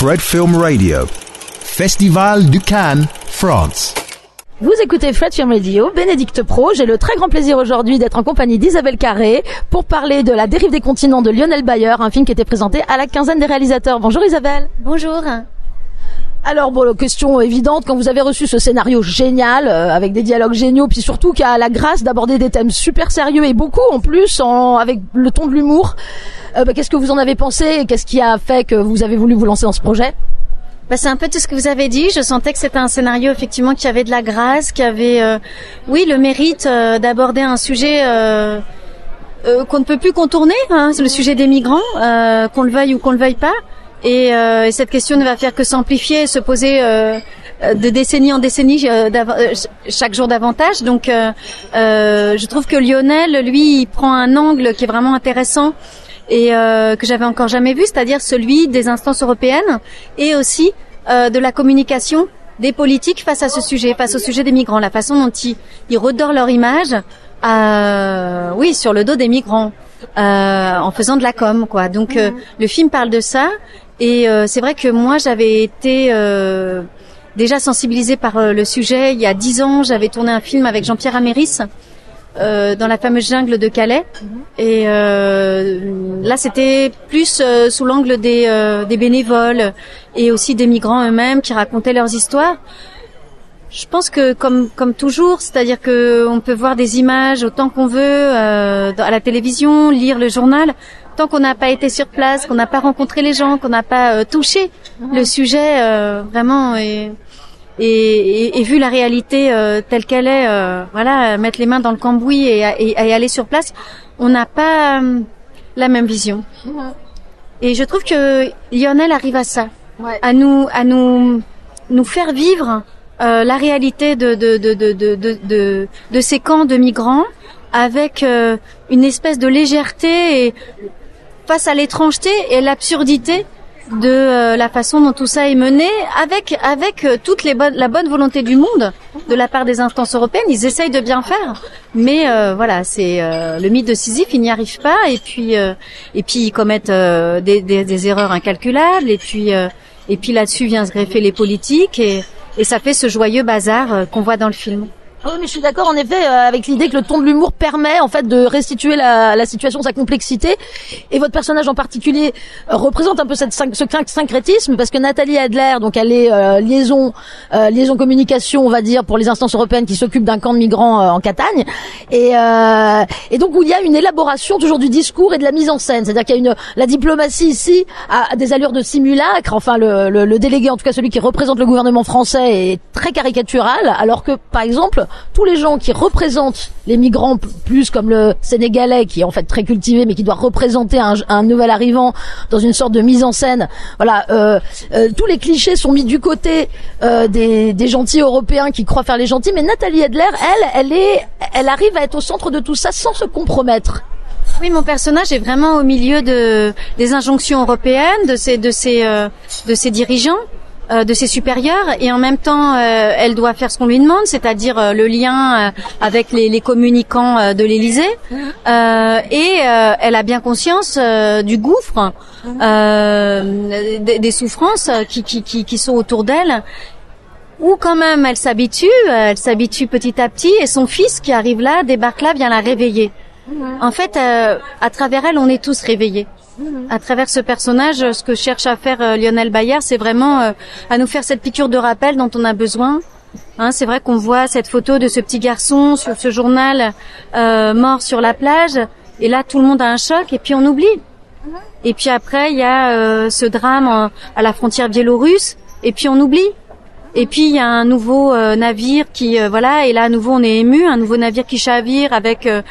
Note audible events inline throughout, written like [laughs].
Fred Film Radio, Festival du Cannes, France. Vous écoutez Fred Film Radio, Bénédicte Pro. J'ai le très grand plaisir aujourd'hui d'être en compagnie d'Isabelle Carré pour parler de La dérive des continents de Lionel Bayer, un film qui était présenté à la quinzaine des réalisateurs. Bonjour Isabelle. Bonjour. Alors bon, question évidente, quand vous avez reçu ce scénario génial, euh, avec des dialogues géniaux, puis surtout qui a la grâce d'aborder des thèmes super sérieux et beaucoup en plus, en, avec le ton de l'humour, euh, bah, qu'est-ce que vous en avez pensé et qu'est-ce qui a fait que vous avez voulu vous lancer dans ce projet? Bah, c'est un peu tout ce que vous avez dit. Je sentais que c'était un scénario effectivement qui avait de la grâce, qui avait, euh, oui, le mérite euh, d'aborder un sujet euh, qu'on ne peut plus contourner, hein, le sujet des migrants, qu'on le veuille ou qu'on le veuille pas. Et, et, cette question ne va faire que s'amplifier, se poser de décennie en décennie, chaque jour davantage. Donc, je trouve que Lionel, lui, il prend un angle qui est vraiment intéressant et euh, que j'avais encore jamais vu, c'est-à-dire celui des instances européennes et aussi euh, de la communication des politiques face à ce sujet, face au sujet des migrants, la façon dont ils, redorent leur image, euh, oui, sur le dos des migrants, euh, en faisant de la com, quoi. Donc euh, le film parle de ça, et euh, c'est vrai que moi j'avais été déjà sensibilisée par le sujet il y a dix ans. J'avais tourné un film avec Jean-Pierre Améris euh, dans la fameuse jungle de Calais. Mhm. Et euh, là, c'était plus euh, sous l'angle des, euh, des bénévoles et aussi des migrants eux-mêmes qui racontaient leurs histoires. Je pense que comme comme toujours, c'est-à-dire que on peut voir des images autant qu'on veut à la télévision, lire le journal, tant qu'on n'a pas été sur place, qu'on n'a pas rencontré les gens, qu'on n'a pas touché mhm. le sujet vraiment. Et, et, et, vu la réalité euh, telle qu'elle est, euh, voilà, mettre les mains dans le cambouis et, et, et aller sur place, on n'a pas euh, la même vision. Et je trouve que Lionel arrive à ça, à nous, à nous, nous faire vivre la réalité de de, de, de, de, de, de, ces camps de migrants avec une espèce de légèreté et face à l'étrangeté et l'absurdité de euh, la façon dont tout ça est mené, avec avec euh, toute la bonne volonté du monde de la part des instances européennes. Ils essayent de bien faire, mais euh, voilà, c'est le mythe de Sisyphe, ils n'y arrivent pas, et puis et puis ils commettent des, des, des, erreurs incalculables, et puis et puis là-dessus vient se greffer les politiques, et, et ça fait ce joyeux bazar qu'on voit dans le film. Oui, mais je suis d'accord en effet euh, avec l'idée que le ton de l'humour permet en fait de restituer la, la, situation, sa complexité. Et votre personnage en particulier euh, représente un peu cette, ce syncrétisme parce que Nathalie Adler, donc elle est euh, liaison, liaison communication, on va dire, pour les instances européennes qui s'occupent d'un camp de migrants en Catagne. Et, et donc où il y a une élaboration toujours du discours et de la mise en scène. C'est-à-dire qu'il y a une la diplomatie ici a des allures de simulacre. Enfin, le, le, le délégué, en tout cas celui qui représente le gouvernement français, est très caricatural, alors que par exemple tous les gens qui représentent les migrants plus comme le Sénégalais qui est en fait très cultivé mais qui doit représenter un, nouvel arrivant dans une sorte de mise en scène. Voilà, euh, euh, tous les clichés sont mis du côté euh, des, gentils européens qui croient faire les gentils, mais Nathalie Edler, elle, elle est, elle arrive à être au centre de tout ça sans se compromettre. Oui, mon personnage est vraiment au milieu de des injonctions européennes, de ces de ces de ces dirigeants de ses supérieurs et en même temps euh, elle doit faire ce qu'on lui demande, c'est-à-dire euh, le lien avec les, les communicants de l'Élysée et elle a bien conscience du gouffre, des, des, souffrances qui, qui, qui, qui sont autour d'elle ou quand même elle s'habitue, elle s'habitue petit à petit et son fils qui arrive là, débarque là, vient la réveiller. En fait, à travers elle, on est tous réveillés. À travers ce personnage, ce que cherche à faire euh, Lionel Bayer, c'est vraiment euh, à nous faire cette piqûre de rappel dont on a besoin. Hein, c'est vrai qu'on voit cette photo de ce petit garçon sur ce journal euh, mort sur la plage, et là tout le monde a un choc, et puis on oublie. Et puis après, il y a ce drame à la frontière biélorusse, et puis on oublie. Et puis il y a un nouveau euh, navire qui euh, voilà et là à nouveau on est ému, un nouveau navire qui chavire avec euh,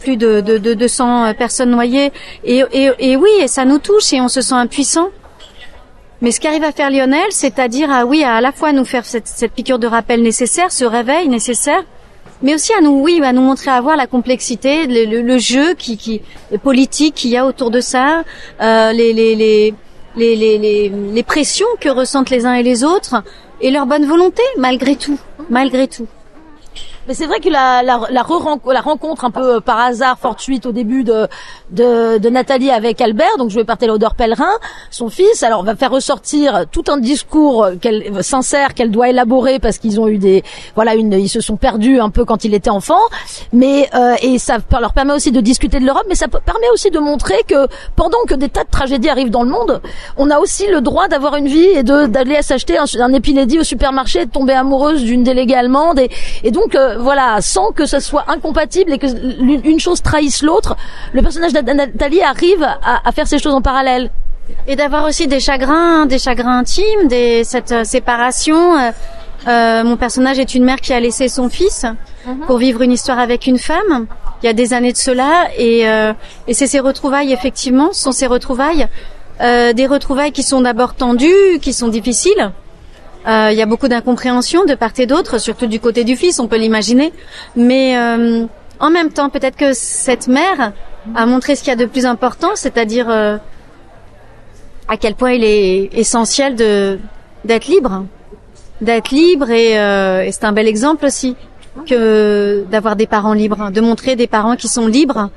plus de, de, de 200 personnes noyées et, et, et, oui et ça nous touche et on se sent impuissant. Mais ce qu'arrive à faire Lionel, c'est-à-dire ah oui à, la fois nous faire cette, cette piqûre de rappel nécessaire, ce réveil nécessaire, mais aussi à nous oui à nous montrer à voir la complexité, le, le, jeu qui, qui politique qu'il y a autour de ça, euh, les, les les, les, les, les pressions que ressentent les uns et les autres et leur bonne volonté malgré tout, malgré tout. Mais c'est vrai que la, la, la, la rencontre un peu par hasard, fortuite au début de, de, de Nathalie avec Albert, donc joué par Théodore Pellerin, son fils, alors va faire ressortir tout un discours qu'elle, sincère qu'elle doit élaborer parce qu'ils ont eu des, voilà, une, ils se sont perdus un peu quand il était enfant, mais euh, et ça leur permet aussi de discuter de l'Europe, mais ça permet aussi de montrer que pendant que des tas de tragédies arrivent dans le monde, on a aussi le droit d'avoir une vie et d'aller s'acheter un, un épilédie au supermarché, de tomber amoureuse d'une déléguée allemande et, et donc euh, voilà, sans que ça soit incompatible et que une chose trahisse l'autre, le personnage de Nathalie arrive à, à faire ces choses en parallèle. Et d'avoir aussi des chagrins, des chagrins intimes, des, cette euh, séparation. Euh, euh, mon personnage est une mère qui a laissé son fils mhm. pour vivre une histoire avec une femme. Il y a des années de cela, et, euh, et c'est ces retrouvailles effectivement, sont ces retrouvailles, euh, des retrouvailles qui sont d'abord tendues, qui sont difficiles. Il y a beaucoup d'incompréhension de part et d'autre, surtout du côté du fils, on peut l'imaginer. Mais en même temps, peut-être que cette mère a montré ce qu'il y a de plus important, c'est-à-dire à quel point il est essentiel de d'être libre d'être libre et, euh, et c'est un bel exemple aussi que d'avoir des parents libres, de montrer des parents qui sont libres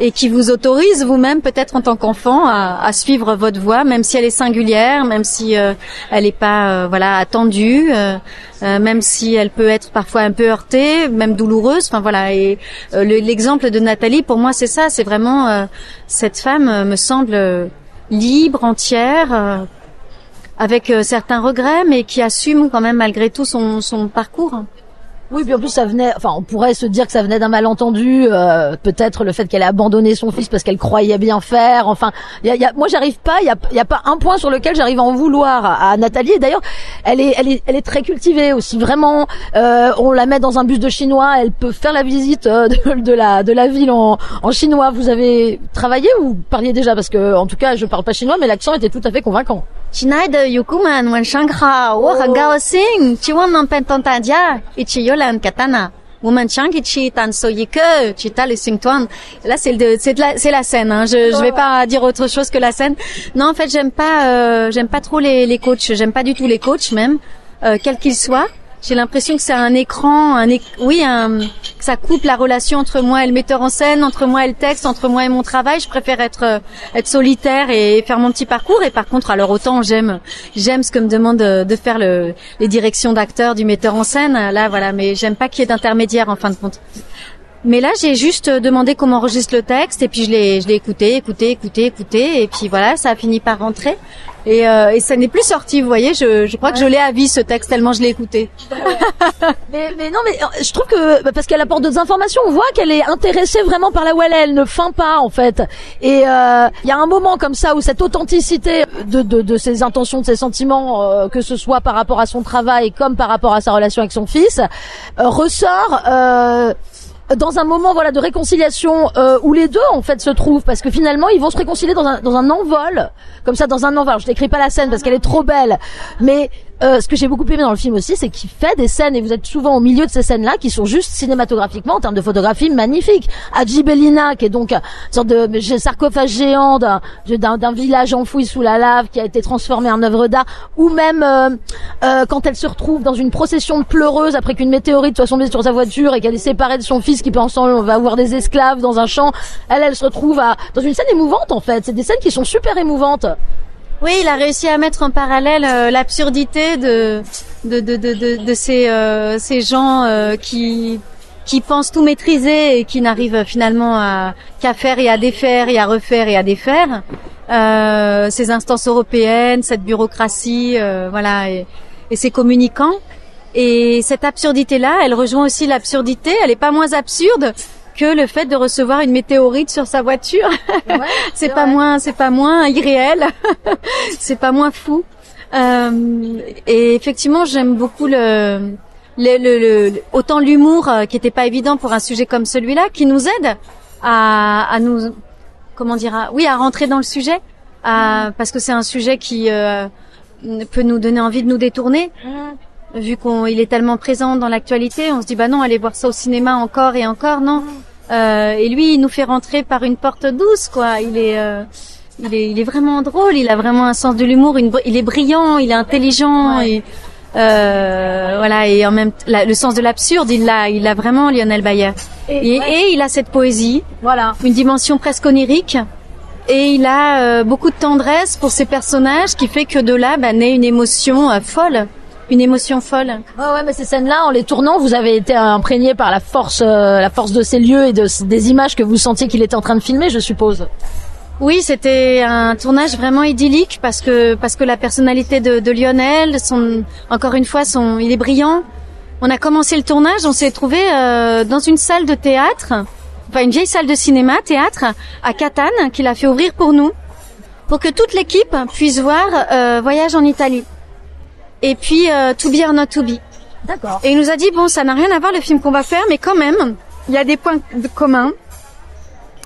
et qui vous autorisent vous-même peut-être en tant qu'enfant à, à, suivre votre voie, même si elle est singulière, même si euh, elle n'est pas euh, voilà attendue, euh, même si elle peut être parfois un peu heurtée, même douloureuse. Enfin voilà. Et l'exemple de Nathalie, pour moi, c'est ça. C'est vraiment cette femme me semble libre, entière avec euh, certains regrets, mais qui assume quand même malgré tout son, son parcours. Oui, puis en plus ça venait, enfin on pourrait se dire que ça venait d'un malentendu, euh, peut-être le fait qu'elle ait abandonné son fils parce qu'elle croyait bien faire. Enfin, y a, y a, moi j'arrive pas, il y a, a, pas un point sur lequel j'arrive à en vouloir à, Nathalie. D'ailleurs, elle est, elle est, elle est très cultivée aussi. Vraiment, euh, on la met dans un bus de chinois, elle peut faire la visite euh, de, de la de la ville en, en chinois. Vous avez travaillé ou parliez déjà? Parce que en tout cas je parle pas chinois, mais l'accent était tout à fait convaincant. Schneider Yukuman wan shankha oh. wa gao sing chi wan nan pen ton tandia ichi yolan katana. Woman Chang ichi tan so yike chi ta le sing tuan. Là c'est de c'est la c'est la scène. Hein. Je je vais pas dire autre chose que la scène. Non en fait, j'aime pas euh, j'aime pas trop les les coachs, j'aime pas du tout les coachs même euh, quels qu'ils soient. J'ai l'impression que c'est un écran, un oui, un, que ça coupe la relation entre moi et le metteur en scène, entre moi et le texte, entre moi et mon travail. Je préfère être euh, être solitaire et faire mon petit parcours. Et par contre, alors autant j'aime j'aime ce que me demande de, faire le, les directions d'acteurs du metteur en scène. Là, voilà, mais j'aime pas qu'il y ait d'intermédiaire en fin de compte. Mais là, j'ai juste demandé comment enregistre le texte et puis je l'ai, je l'ai écouté, écouté, écouté, écouté et puis voilà, ça a fini par rentrer. Et, euh, et ça n'est plus sorti, vous voyez. Je, je crois que je l'ai à vie ce texte tellement je l'ai écouté. [laughs] mais, mais non, mais euh, je trouve que bah, parce qu'elle apporte d'autres informations, on voit qu'elle est intéressée vraiment par la Welle. Elle ne feint pas en fait. Et euh, il y a un moment comme ça où cette authenticité de, de, de ses intentions, de ses sentiments, euh, que ce soit par rapport à son travail comme par rapport à sa relation avec son fils, ressort dans un moment voilà de réconciliation euh, où les deux en fait se trouvent parce que finalement ils vont se réconcilier dans un dans un envol comme ça dans un envol. Je n'écris pas la scène parce qu'elle est trop belle, mais euh, ce que j'ai beaucoup aimé dans le film aussi, c'est qu'il fait des scènes et vous êtes souvent au milieu de ces scènes-là qui sont juste cinématographiquement en termes de photographie magnifiques. Adji Bellina, qui est donc une sorte de sarcophage géant d'un, d'un, village enfoui sous la lave qui a été transformé en œuvre d'art, ou même euh, euh, quand elle se retrouve dans une procession de pleureuses après qu'une météorite soit tombée sur sa voiture et qu'elle est séparée de son fils qui pense on va avoir des esclaves dans un champ. Elle, elle se retrouve à, dans une scène émouvante en fait. C'est des scènes qui sont super émouvantes. Oui, il a réussi à mettre en parallèle euh, l'absurdité de de, de, de, de, ces, euh, ces gens euh, qui qui pensent tout maîtriser et qui n'arrivent finalement à qu'à faire et à défaire et à refaire et à défaire. ces instances européennes, cette bureaucratie, voilà, et, et ces communicants. Et cette absurdité-là, elle rejoint aussi l'absurdité. Elle est pas moins absurde que le fait de recevoir une météorite sur sa voiture. [laughs] c'est pas moins, c'est pas moins irréel, [laughs] c'est pas moins fou. Euh, et effectivement, j'aime beaucoup le, le, le, autant l'humour euh, qui était pas évident pour un sujet comme celui-là, qui nous aide à, à nous, comment dire, oui, à rentrer dans le sujet, à, parce que c'est un sujet qui euh, peut nous donner envie de nous détourner. Vu qu'il est tellement présent dans l'actualité, on se dit bah non, aller voir ça au cinéma encore et encore, non. Euh, et lui, il nous fait rentrer par une porte douce, quoi. Il est, euh, il est, il est vraiment drôle. Il a vraiment un sens de l'humour. Il est brillant, il est intelligent. Et Euh, voilà et en même la- le sens de l'absurde, il l'a, il a vraiment Lionel Bayer. Et, et il a cette poésie, Voilà. une dimension presque onirique. Et il a euh, beaucoup de tendresse pour ses personnages, qui fait que de là bah, naît une émotion euh, folle, une émotion folle. Ouais, ouais, mais ces scènes-là, en les tournant, vous avez été imprégné par la force, euh, la force de ces lieux et de, des images que vous sentiez qu'il était en train de filmer, je suppose. Oui, c'était un tournage vraiment idyllique parce que parce que la personnalité de, de Lionel, son encore une fois, son il est brillant. On a commencé le tournage, on s'est trouvé euh, dans une salle de théâtre, enfin une vieille salle de cinéma, théâtre à Catane, qu'il a fait ouvrir pour nous, pour que toute l'équipe puisse voir euh, Voyage en Italie. Et puis euh, To Be or Not To Be. D'accord. Et il nous a dit bon, ça n'a rien à voir le film qu'on va faire, mais quand même, il y a des points de commun.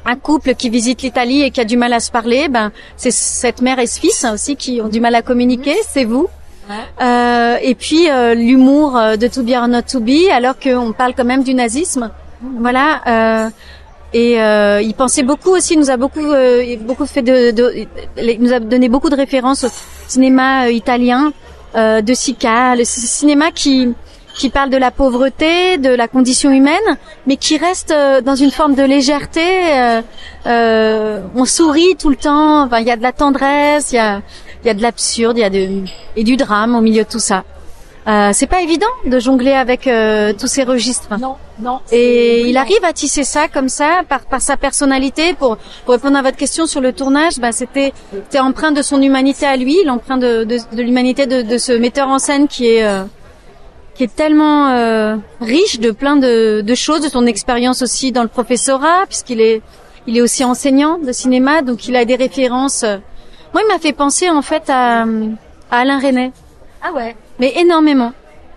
Un couple qui visite l'Italie et qui a du mal à se parler, ben c'est cette mère et ce fils aussi qui ont du mal à communiquer, c'est vous. Euh, et puis euh, l'humour euh, de To Be or Not To Be, alors qu'on parle quand même du nazisme. Voilà. euh, et euh, il pensait beaucoup aussi, il nous a beaucoup, euh, beaucoup fait de, de- il nous a donné beaucoup de références au cinéma euh, italien, euh, de Sica, le cinéma qui qui parle de la pauvreté, de la condition humaine, mais qui reste euh, dans une forme de légèreté. euh, euh, on sourit tout le temps. Enfin, il y a de la tendresse, il y a y a de l'absurde, il y a de, et du drame au milieu de tout ça. Euh, c'est pas évident de jongler avec euh, tous ces registres. Non, non. Et il arrive à tisser ça comme ça par par sa personnalité pour pour répondre à votre question sur le tournage. Bah c'était c'était empreint de son humanité à lui, l'empreinte de de, de l'humanité de, de ce metteur en scène qui est euh, qui est tellement euh, riche de plein de, de choses, de son expérience aussi dans le professorat puisqu'il est il est aussi enseignant de cinéma, donc il a des références. Moi, il m'a fait penser en fait à, à Alain Resnais, Ah ouais. Mais énormément.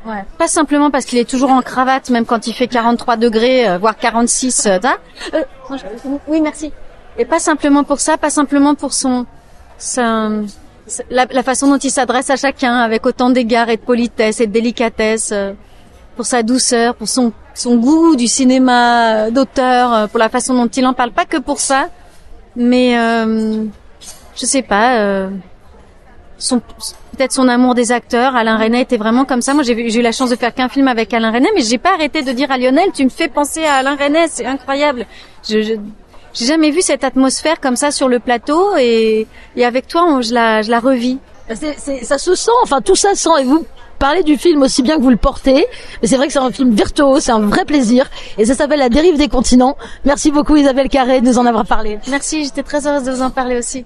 Ouais. Pas simplement parce qu'il est toujours en cravate, même quand il fait 43 degrés, euh, voire 46. Euh, euh, oui, merci. Et pas simplement pour ça, pas simplement pour son, son- la, la façon dont il s'adresse à chacun, avec autant d'égards et de politesse et de délicatesse, euh, pour sa douceur, pour son, son goût du cinéma d'auteur, pour la façon dont il en parle. Pas que pour ça, mais euh, je sais pas. euh, son peut-être son amour des acteurs. Alain Resnais était vraiment comme ça. Moi, j'ai eu la chance de faire qu'un film avec Alain Resnais, mais j'ai pas arrêté de dire à Lionel, tu me fais penser à Alain Resnais, c'est incroyable. Je, je j'ai jamais vu cette atmosphère comme ça sur le plateau et, et avec toi, on- je la, je la revis. Ça se sent, enfin tout ça sent, et vous parlez du film aussi bien que vous le portez, mais c'est vrai que c'est un film virtuose, c'est un vrai plaisir, et ça s'appelle La dérive des continents. Merci beaucoup Isabelle Carré de nous en avoir parlé. Merci, j'étais très heureuse de vous en parler aussi.